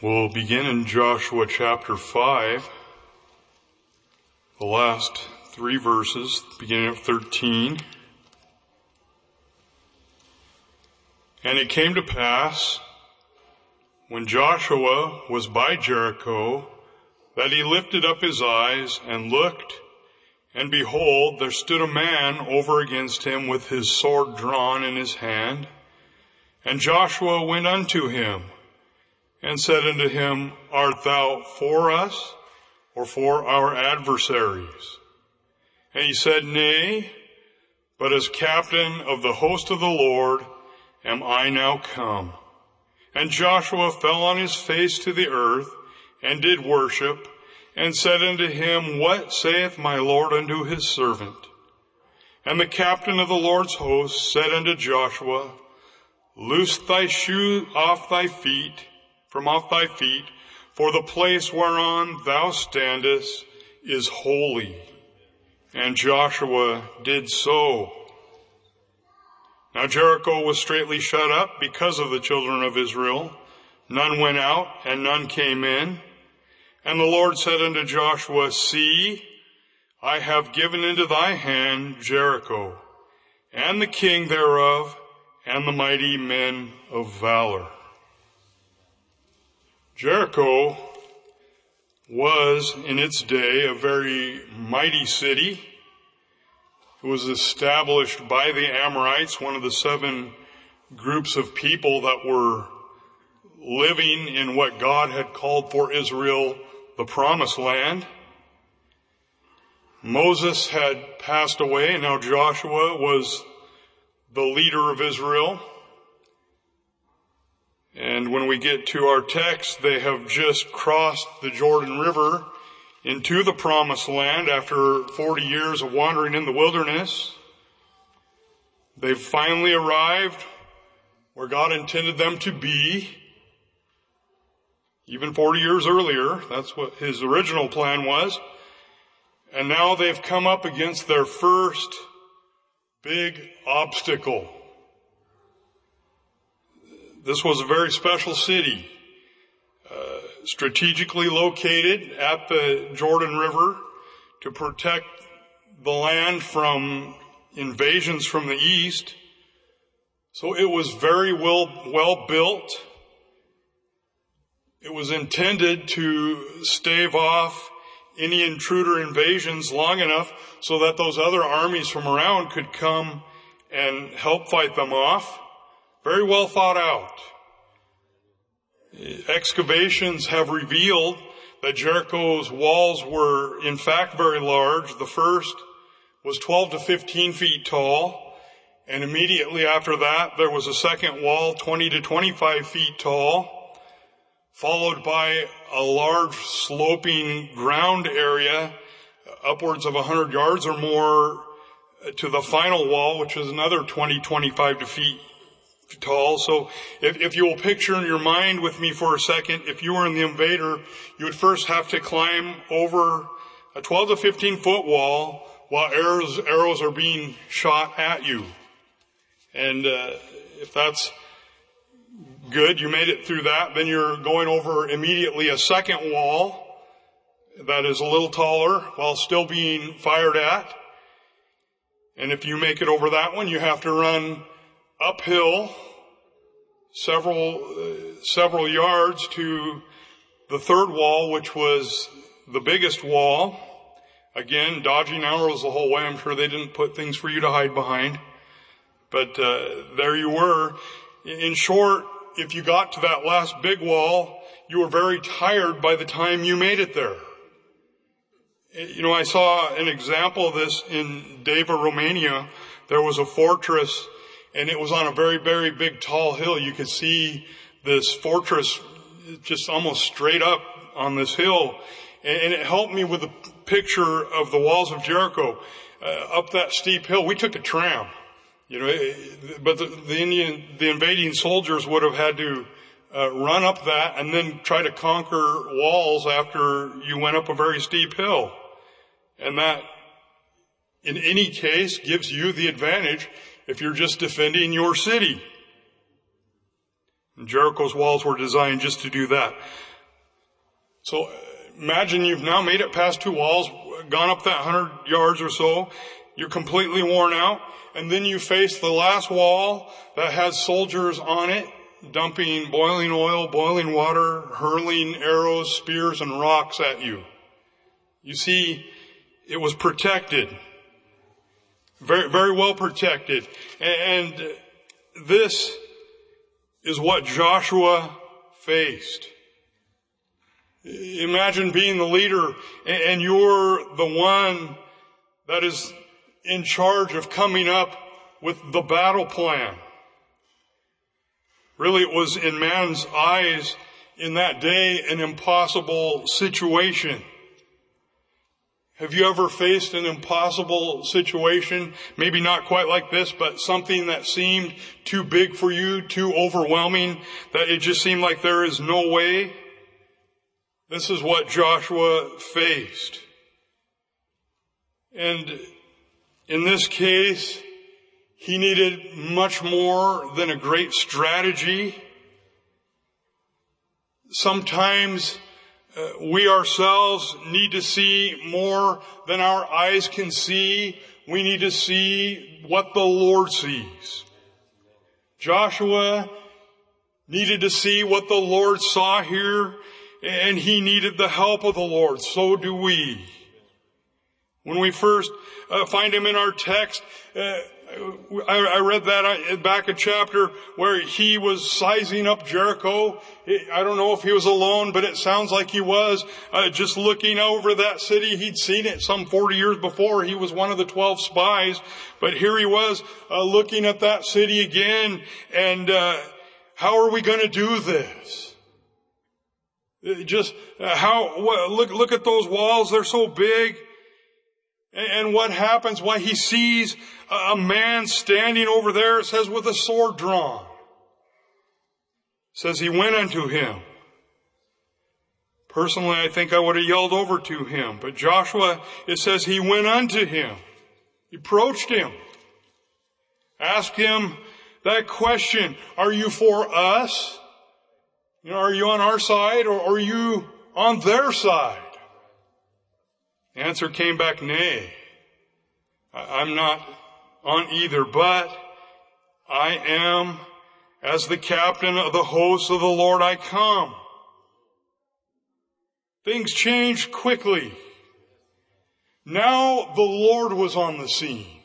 We'll begin in Joshua chapter 5, the last three verses, beginning of 13. And it came to pass, when Joshua was by Jericho, that he lifted up his eyes and looked, and behold, there stood a man over against him with his sword drawn in his hand. And Joshua went unto him and said unto him, Art thou for us or for our adversaries? And he said, Nay, but as captain of the host of the Lord am I now come. And Joshua fell on his face to the earth and did worship and said unto him, What saith my Lord unto his servant? And the captain of the Lord's host said unto Joshua, Loose thy shoe off thy feet from off thy feet, for the place whereon thou standest is holy. And Joshua did so. Now Jericho was straitly shut up because of the children of Israel. None went out and none came in. And the Lord said unto Joshua, See, I have given into thy hand Jericho, and the king thereof, and the mighty men of valor. Jericho was in its day a very mighty city. It was established by the Amorites, one of the seven groups of people that were living in what God had called for Israel the promised land. Moses had passed away and now Joshua was the leader of Israel. And when we get to our text, they have just crossed the Jordan River into the promised land after 40 years of wandering in the wilderness. They've finally arrived where God intended them to be. Even 40 years earlier, that's what his original plan was. And now they've come up against their first big obstacle. This was a very special city, uh, strategically located at the Jordan River to protect the land from invasions from the east. So it was very well, well built. It was intended to stave off any intruder invasions long enough so that those other armies from around could come and help fight them off. Very well thought out. Uh, excavations have revealed that Jericho's walls were in fact very large. The first was 12 to 15 feet tall. And immediately after that, there was a second wall 20 to 25 feet tall, followed by a large sloping ground area upwards of 100 yards or more uh, to the final wall, which is another 20, 25 feet tall. So if, if you will picture in your mind with me for a second, if you were in the invader, you would first have to climb over a 12 to 15 foot wall while arrows, arrows are being shot at you. And uh, if that's good, you made it through that, then you're going over immediately a second wall that is a little taller while still being fired at. And if you make it over that one, you have to run uphill several, uh, several yards to the third wall, which was the biggest wall. Again, dodging arrows the whole way. I'm sure they didn't put things for you to hide behind. But uh, there you were. In short, if you got to that last big wall, you were very tired by the time you made it there. You know, I saw an example of this in Deva, Romania. There was a fortress and it was on a very, very big tall hill. You could see this fortress just almost straight up on this hill. And it helped me with the picture of the walls of Jericho. Uh, up that steep hill, we took a tram. You know, but the, the Indian, the invading soldiers would have had to uh, run up that and then try to conquer walls after you went up a very steep hill. And that, in any case, gives you the advantage if you're just defending your city. Jericho's walls were designed just to do that. So imagine you've now made it past two walls, gone up that hundred yards or so, you're completely worn out, and then you face the last wall that has soldiers on it, dumping boiling oil, boiling water, hurling arrows, spears, and rocks at you. You see, it was protected. Very, very well protected. And this is what Joshua faced. Imagine being the leader and you're the one that is in charge of coming up with the battle plan. Really, it was in man's eyes in that day an impossible situation. Have you ever faced an impossible situation? Maybe not quite like this, but something that seemed too big for you, too overwhelming, that it just seemed like there is no way? This is what Joshua faced. And in this case, he needed much more than a great strategy. Sometimes uh, we ourselves need to see more than our eyes can see. We need to see what the Lord sees. Joshua needed to see what the Lord saw here, and he needed the help of the Lord. So do we. When we first uh, find him in our text, uh, I, read that uh, back a chapter where he was sizing up Jericho. I don't know if he was alone, but it sounds like he was. Uh, just looking over that city, he'd seen it some 40 years before. He was one of the 12 spies, but here he was uh, looking at that city again. And uh, how are we going to do this? Just uh, how look look at those walls; they're so big. And what happens? Why he sees a man standing over there, it says, with a sword drawn. It says he went unto him. Personally, I think I would have yelled over to him. But Joshua, it says he went unto him. He approached him. Asked him that question, are you for us? You know, are you on our side or are you on their side? Answer came back, nay. I'm not on either, but I am as the captain of the hosts of the Lord I come. Things changed quickly. Now the Lord was on the scene.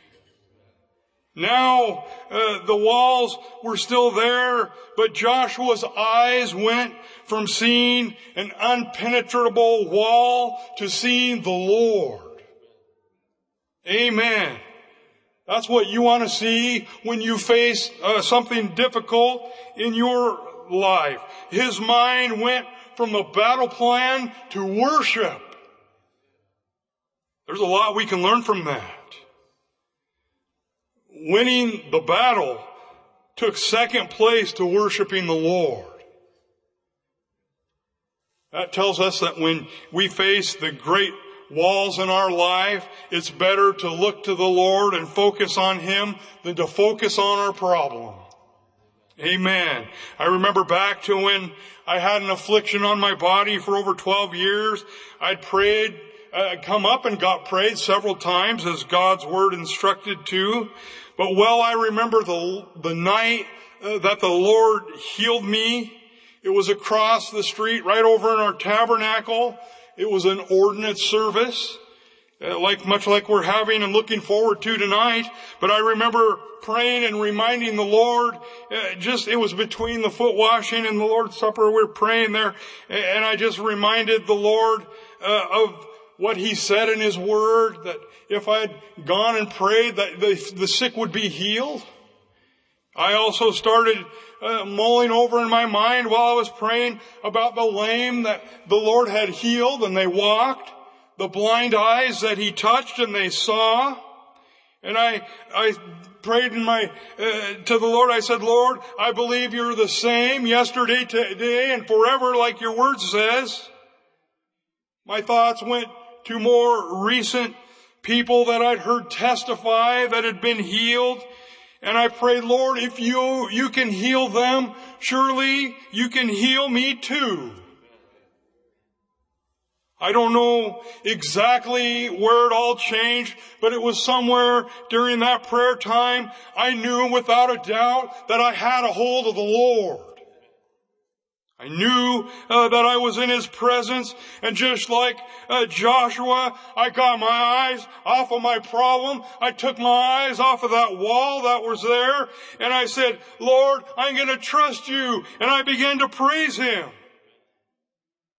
Now uh, the walls were still there, but Joshua's eyes went from seeing an unpenetrable wall to seeing the Lord. Amen. That's what you want to see when you face uh, something difficult in your life. His mind went from the battle plan to worship. There's a lot we can learn from that. Winning the battle took second place to worshiping the Lord. That tells us that when we face the great walls in our life, it's better to look to the Lord and focus on Him than to focus on our problem. Amen. I remember back to when I had an affliction on my body for over 12 years. I'd prayed, uh, come up and got prayed several times as God's word instructed to. But well, I remember the, the night uh, that the Lord healed me. It was across the street right over in our tabernacle. It was an ordinance service, uh, like much like we're having and looking forward to tonight. But I remember praying and reminding the Lord. Uh, just it was between the foot washing and the Lord's Supper. We we're praying there, and I just reminded the Lord of what He said in His Word that if I'd gone and prayed, that the, the sick would be healed. I also started uh, mulling over in my mind while I was praying about the lame that the Lord had healed and they walked, the blind eyes that He touched and they saw. And I, I prayed in my, uh, to the Lord, I said, Lord, I believe you're the same yesterday, today, and forever like your word says. My thoughts went to more recent people that I'd heard testify that had been healed And I prayed, Lord, if you, you can heal them, surely you can heal me too. I don't know exactly where it all changed, but it was somewhere during that prayer time I knew without a doubt that I had a hold of the Lord. I knew uh, that I was in His presence, and just like uh, Joshua, I got my eyes off of my problem. I took my eyes off of that wall that was there, and I said, Lord, I'm going to trust you, and I began to praise Him.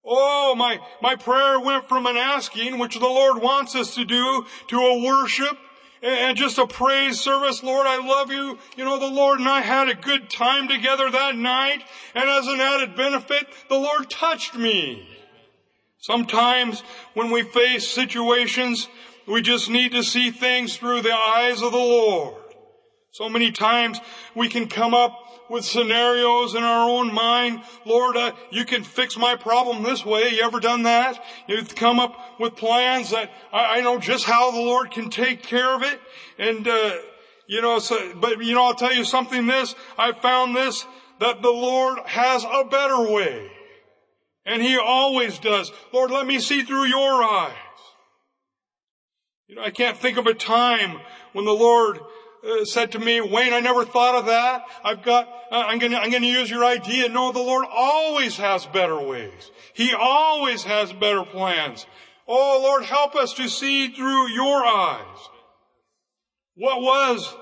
Oh, my, my prayer went from an asking, which the Lord wants us to do, to a worship and just a praise service. Lord, I love you. You know, the Lord and I had a good time together that night. And as an added benefit, the Lord touched me. Sometimes when we face situations, we just need to see things through the eyes of the Lord. So many times we can come up with scenarios in our own mind. Lord, uh, you can fix my problem this way. You ever done that? You've come up with plans that I, I know just how the Lord can take care of it. And, uh, you know, so, but you know, I'll tell you something this, I found this, that the Lord has a better way. And He always does. Lord, let me see through your eyes. You know, I can't think of a time when the Lord uh, said to me, Wayne, I never thought of that. I've got, uh, I'm gonna, I'm gonna use your idea. No, the Lord always has better ways. He always has better plans. Oh Lord, help us to see through your eyes. What was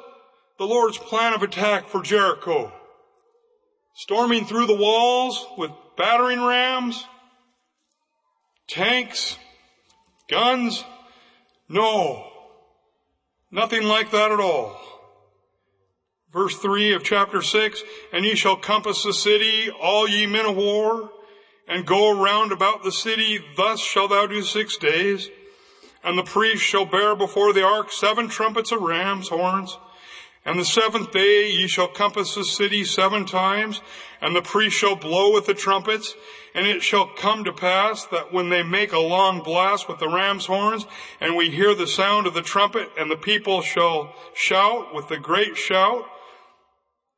the Lord's plan of attack for Jericho? Storming through the walls with battering rams? Tanks? Guns? No. Nothing like that at all. Verse 3 of chapter 6, And ye shall compass the city, all ye men of war, and go round about the city, thus shall thou do six days. And the priest shall bear before the ark seven trumpets of ram's horns. And the seventh day ye shall compass the city seven times, and the priest shall blow with the trumpets, and it shall come to pass that when they make a long blast with the ram's horns, and we hear the sound of the trumpet, and the people shall shout with a great shout,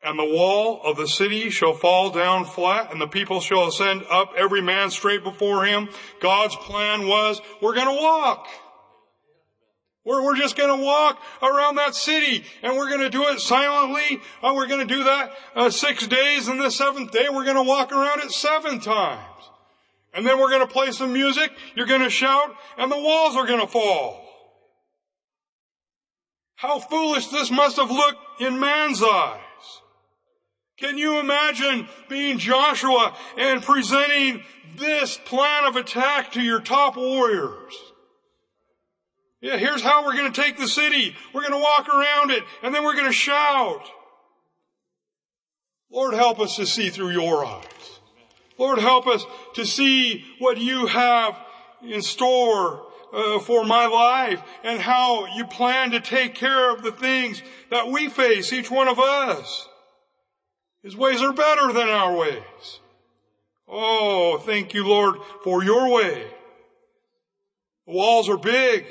and the wall of the city shall fall down flat, and the people shall ascend up, every man straight before him. God's plan was, we're gonna walk. We're, we're just gonna walk around that city, and we're gonna do it silently. Oh, we're gonna do that uh, six days, and the seventh day we're gonna walk around it seven times. And then we're gonna play some music, you're gonna shout, and the walls are gonna fall. How foolish this must have looked in man's eyes. Can you imagine being Joshua and presenting this plan of attack to your top warriors? Yeah, here's how we're going to take the city. We're going to walk around it and then we're going to shout. Lord, help us to see through your eyes. Lord, help us to see what you have in store uh, for my life and how you plan to take care of the things that we face, each one of us. His ways are better than our ways. Oh, thank you, Lord, for your way. The walls are big,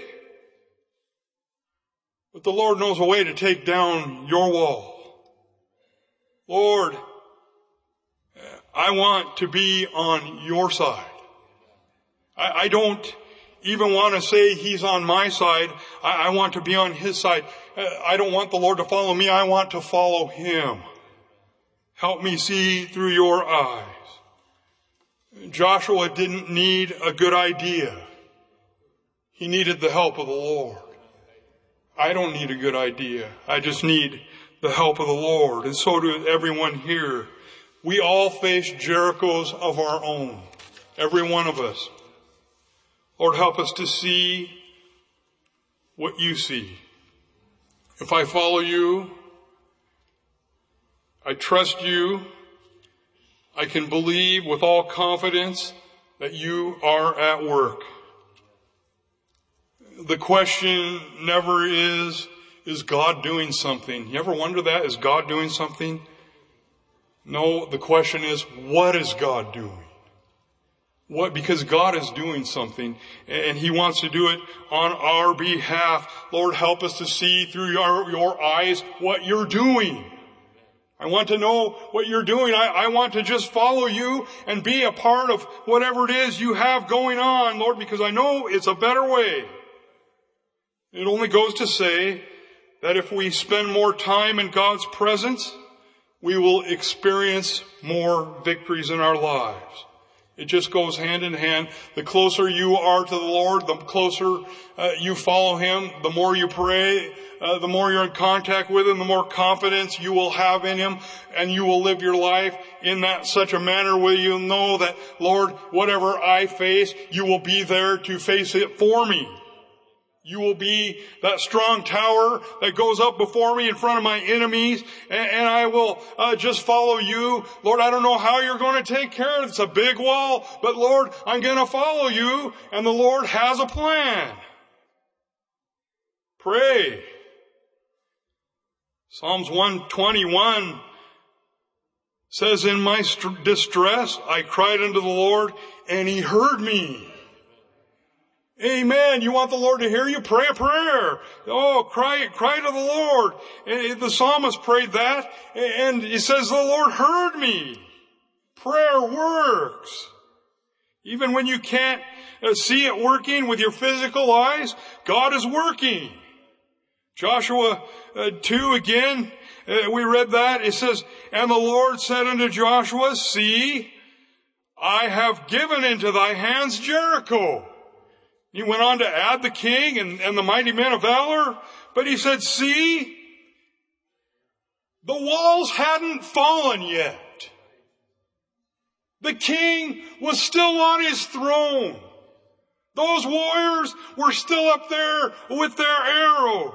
but the Lord knows a way to take down your wall. Lord, I want to be on your side. I, I don't even want to say he's on my side. I, I want to be on his side. Uh, I don't want the Lord to follow me. I want to follow him. Help me see through your eyes. Joshua didn't need a good idea. He needed the help of the Lord. I don't need a good idea. I just need the help of the Lord. And so do everyone here. We all face Jerichos of our own. Every one of us. Lord, help us to see what you see. If I follow you, I trust you. I can believe with all confidence that you are at work. The question never is, is God doing something? You ever wonder that? Is God doing something? No, the question is, what is God doing? What? Because God is doing something and He wants to do it on our behalf. Lord, help us to see through your, your eyes what you're doing. I want to know what you're doing. I, I, want to just follow you and be a part of whatever it is you have going on, Lord, because I know it's a better way. It only goes to say that if we spend more time in God's presence, we will experience more victories in our lives. It just goes hand in hand. The closer you are to the Lord, the closer uh, you follow Him, the more you pray, uh, the more you're in contact with Him, the more confidence you will have in Him, and you will live your life in that such a manner where you know that, Lord, whatever I face, you will be there to face it for me. You will be that strong tower that goes up before me in front of my enemies, and, and I will uh, just follow you. Lord, I don't know how you're going to take care of it. It's a big wall, but Lord, I'm going to follow you, and the Lord has a plan. Pray. Psalms 121 says, In my st- distress, I cried unto the Lord, and he heard me. Amen. You want the Lord to hear you? Pray a prayer. Oh, cry, cry to the Lord. And the psalmist prayed that, eh, and he says, the Lord heard me. Prayer works. Even when you can't see it working with your physical eyes, God is working. Joshua uh, 2 again, we read that. It says, And the Lord said unto Joshua, See, I have given into thy hands Jericho he went on to add the king and, and the mighty men of valor, but he said, see, the walls hadn't fallen yet. The king was still on his throne. Those warriors were still up there with their arrows.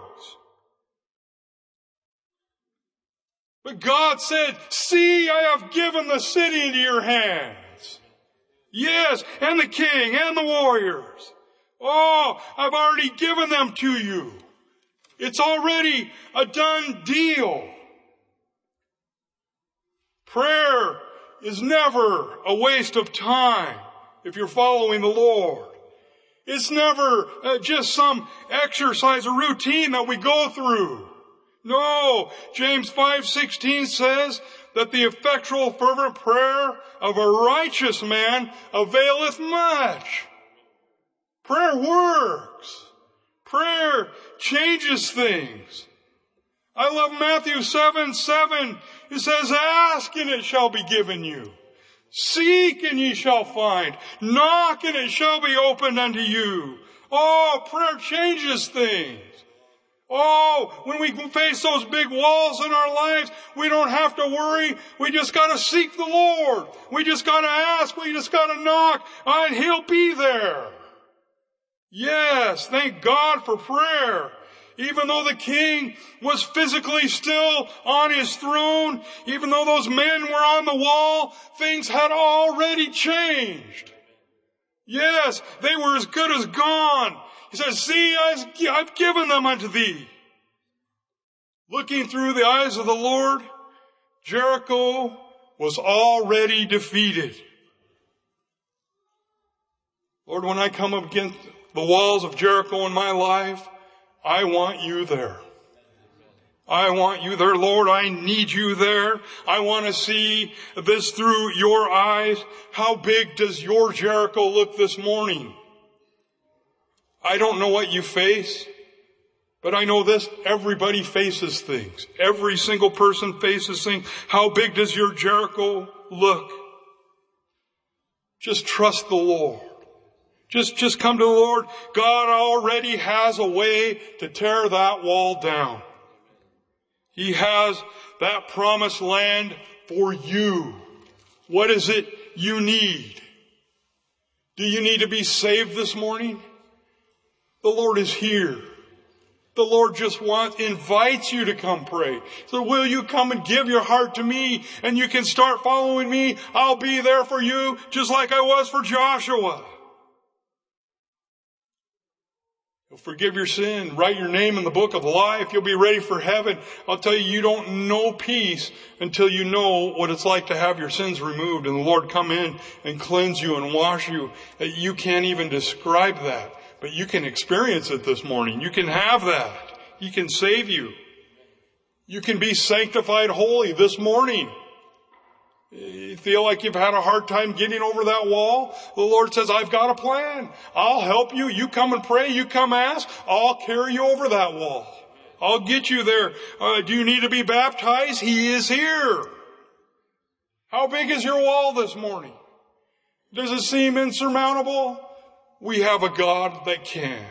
But God said, see, I have given the city into your hands. Yes, and the king and the warriors. Oh, I've already given them to you. It's already a done deal. Prayer is never a waste of time if you're following the Lord. It's never uh, just some exercise or routine that we go through. No, James 5:16 says that the effectual fervent prayer of a righteous man availeth much. Prayer works. Prayer changes things. I love Matthew 7, 7. It says, ask and it shall be given you. Seek and ye shall find. Knock and it shall be opened unto you. Oh, prayer changes things. Oh, when we face those big walls in our lives, we don't have to worry. We just gotta seek the Lord. We just gotta ask. We just gotta knock and He'll be there. Yes, thank God for prayer. Even though the king was physically still on his throne, even though those men were on the wall, things had already changed. Yes, they were as good as gone. He says, see, I've given them unto thee. Looking through the eyes of the Lord, Jericho was already defeated. Lord, when I come up against the walls of Jericho in my life, I want you there. I want you there, Lord. I need you there. I want to see this through your eyes. How big does your Jericho look this morning? I don't know what you face, but I know this. Everybody faces things. Every single person faces things. How big does your Jericho look? Just trust the Lord. Just, just come to the Lord. God already has a way to tear that wall down. He has that promised land for you. What is it you need? Do you need to be saved this morning? The Lord is here. The Lord just wants, invites you to come pray. So will you come and give your heart to me and you can start following me? I'll be there for you just like I was for Joshua. He'll forgive your sin, write your name in the book of life. You'll be ready for heaven. I'll tell you, you don't know peace until you know what it's like to have your sins removed and the Lord come in and cleanse you and wash you. You can't even describe that, but you can experience it this morning. You can have that. He can save you. You can be sanctified holy this morning. You feel like you've had a hard time getting over that wall? The Lord says, I've got a plan. I'll help you. You come and pray. You come ask. I'll carry you over that wall. I'll get you there. Uh, do you need to be baptized? He is here. How big is your wall this morning? Does it seem insurmountable? We have a God that can.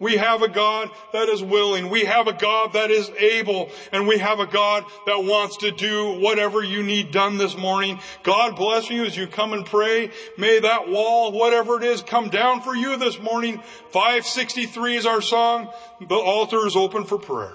We have a God that is willing. We have a God that is able. And we have a God that wants to do whatever you need done this morning. God bless you as you come and pray. May that wall, whatever it is, come down for you this morning. 563 is our song. The altar is open for prayer.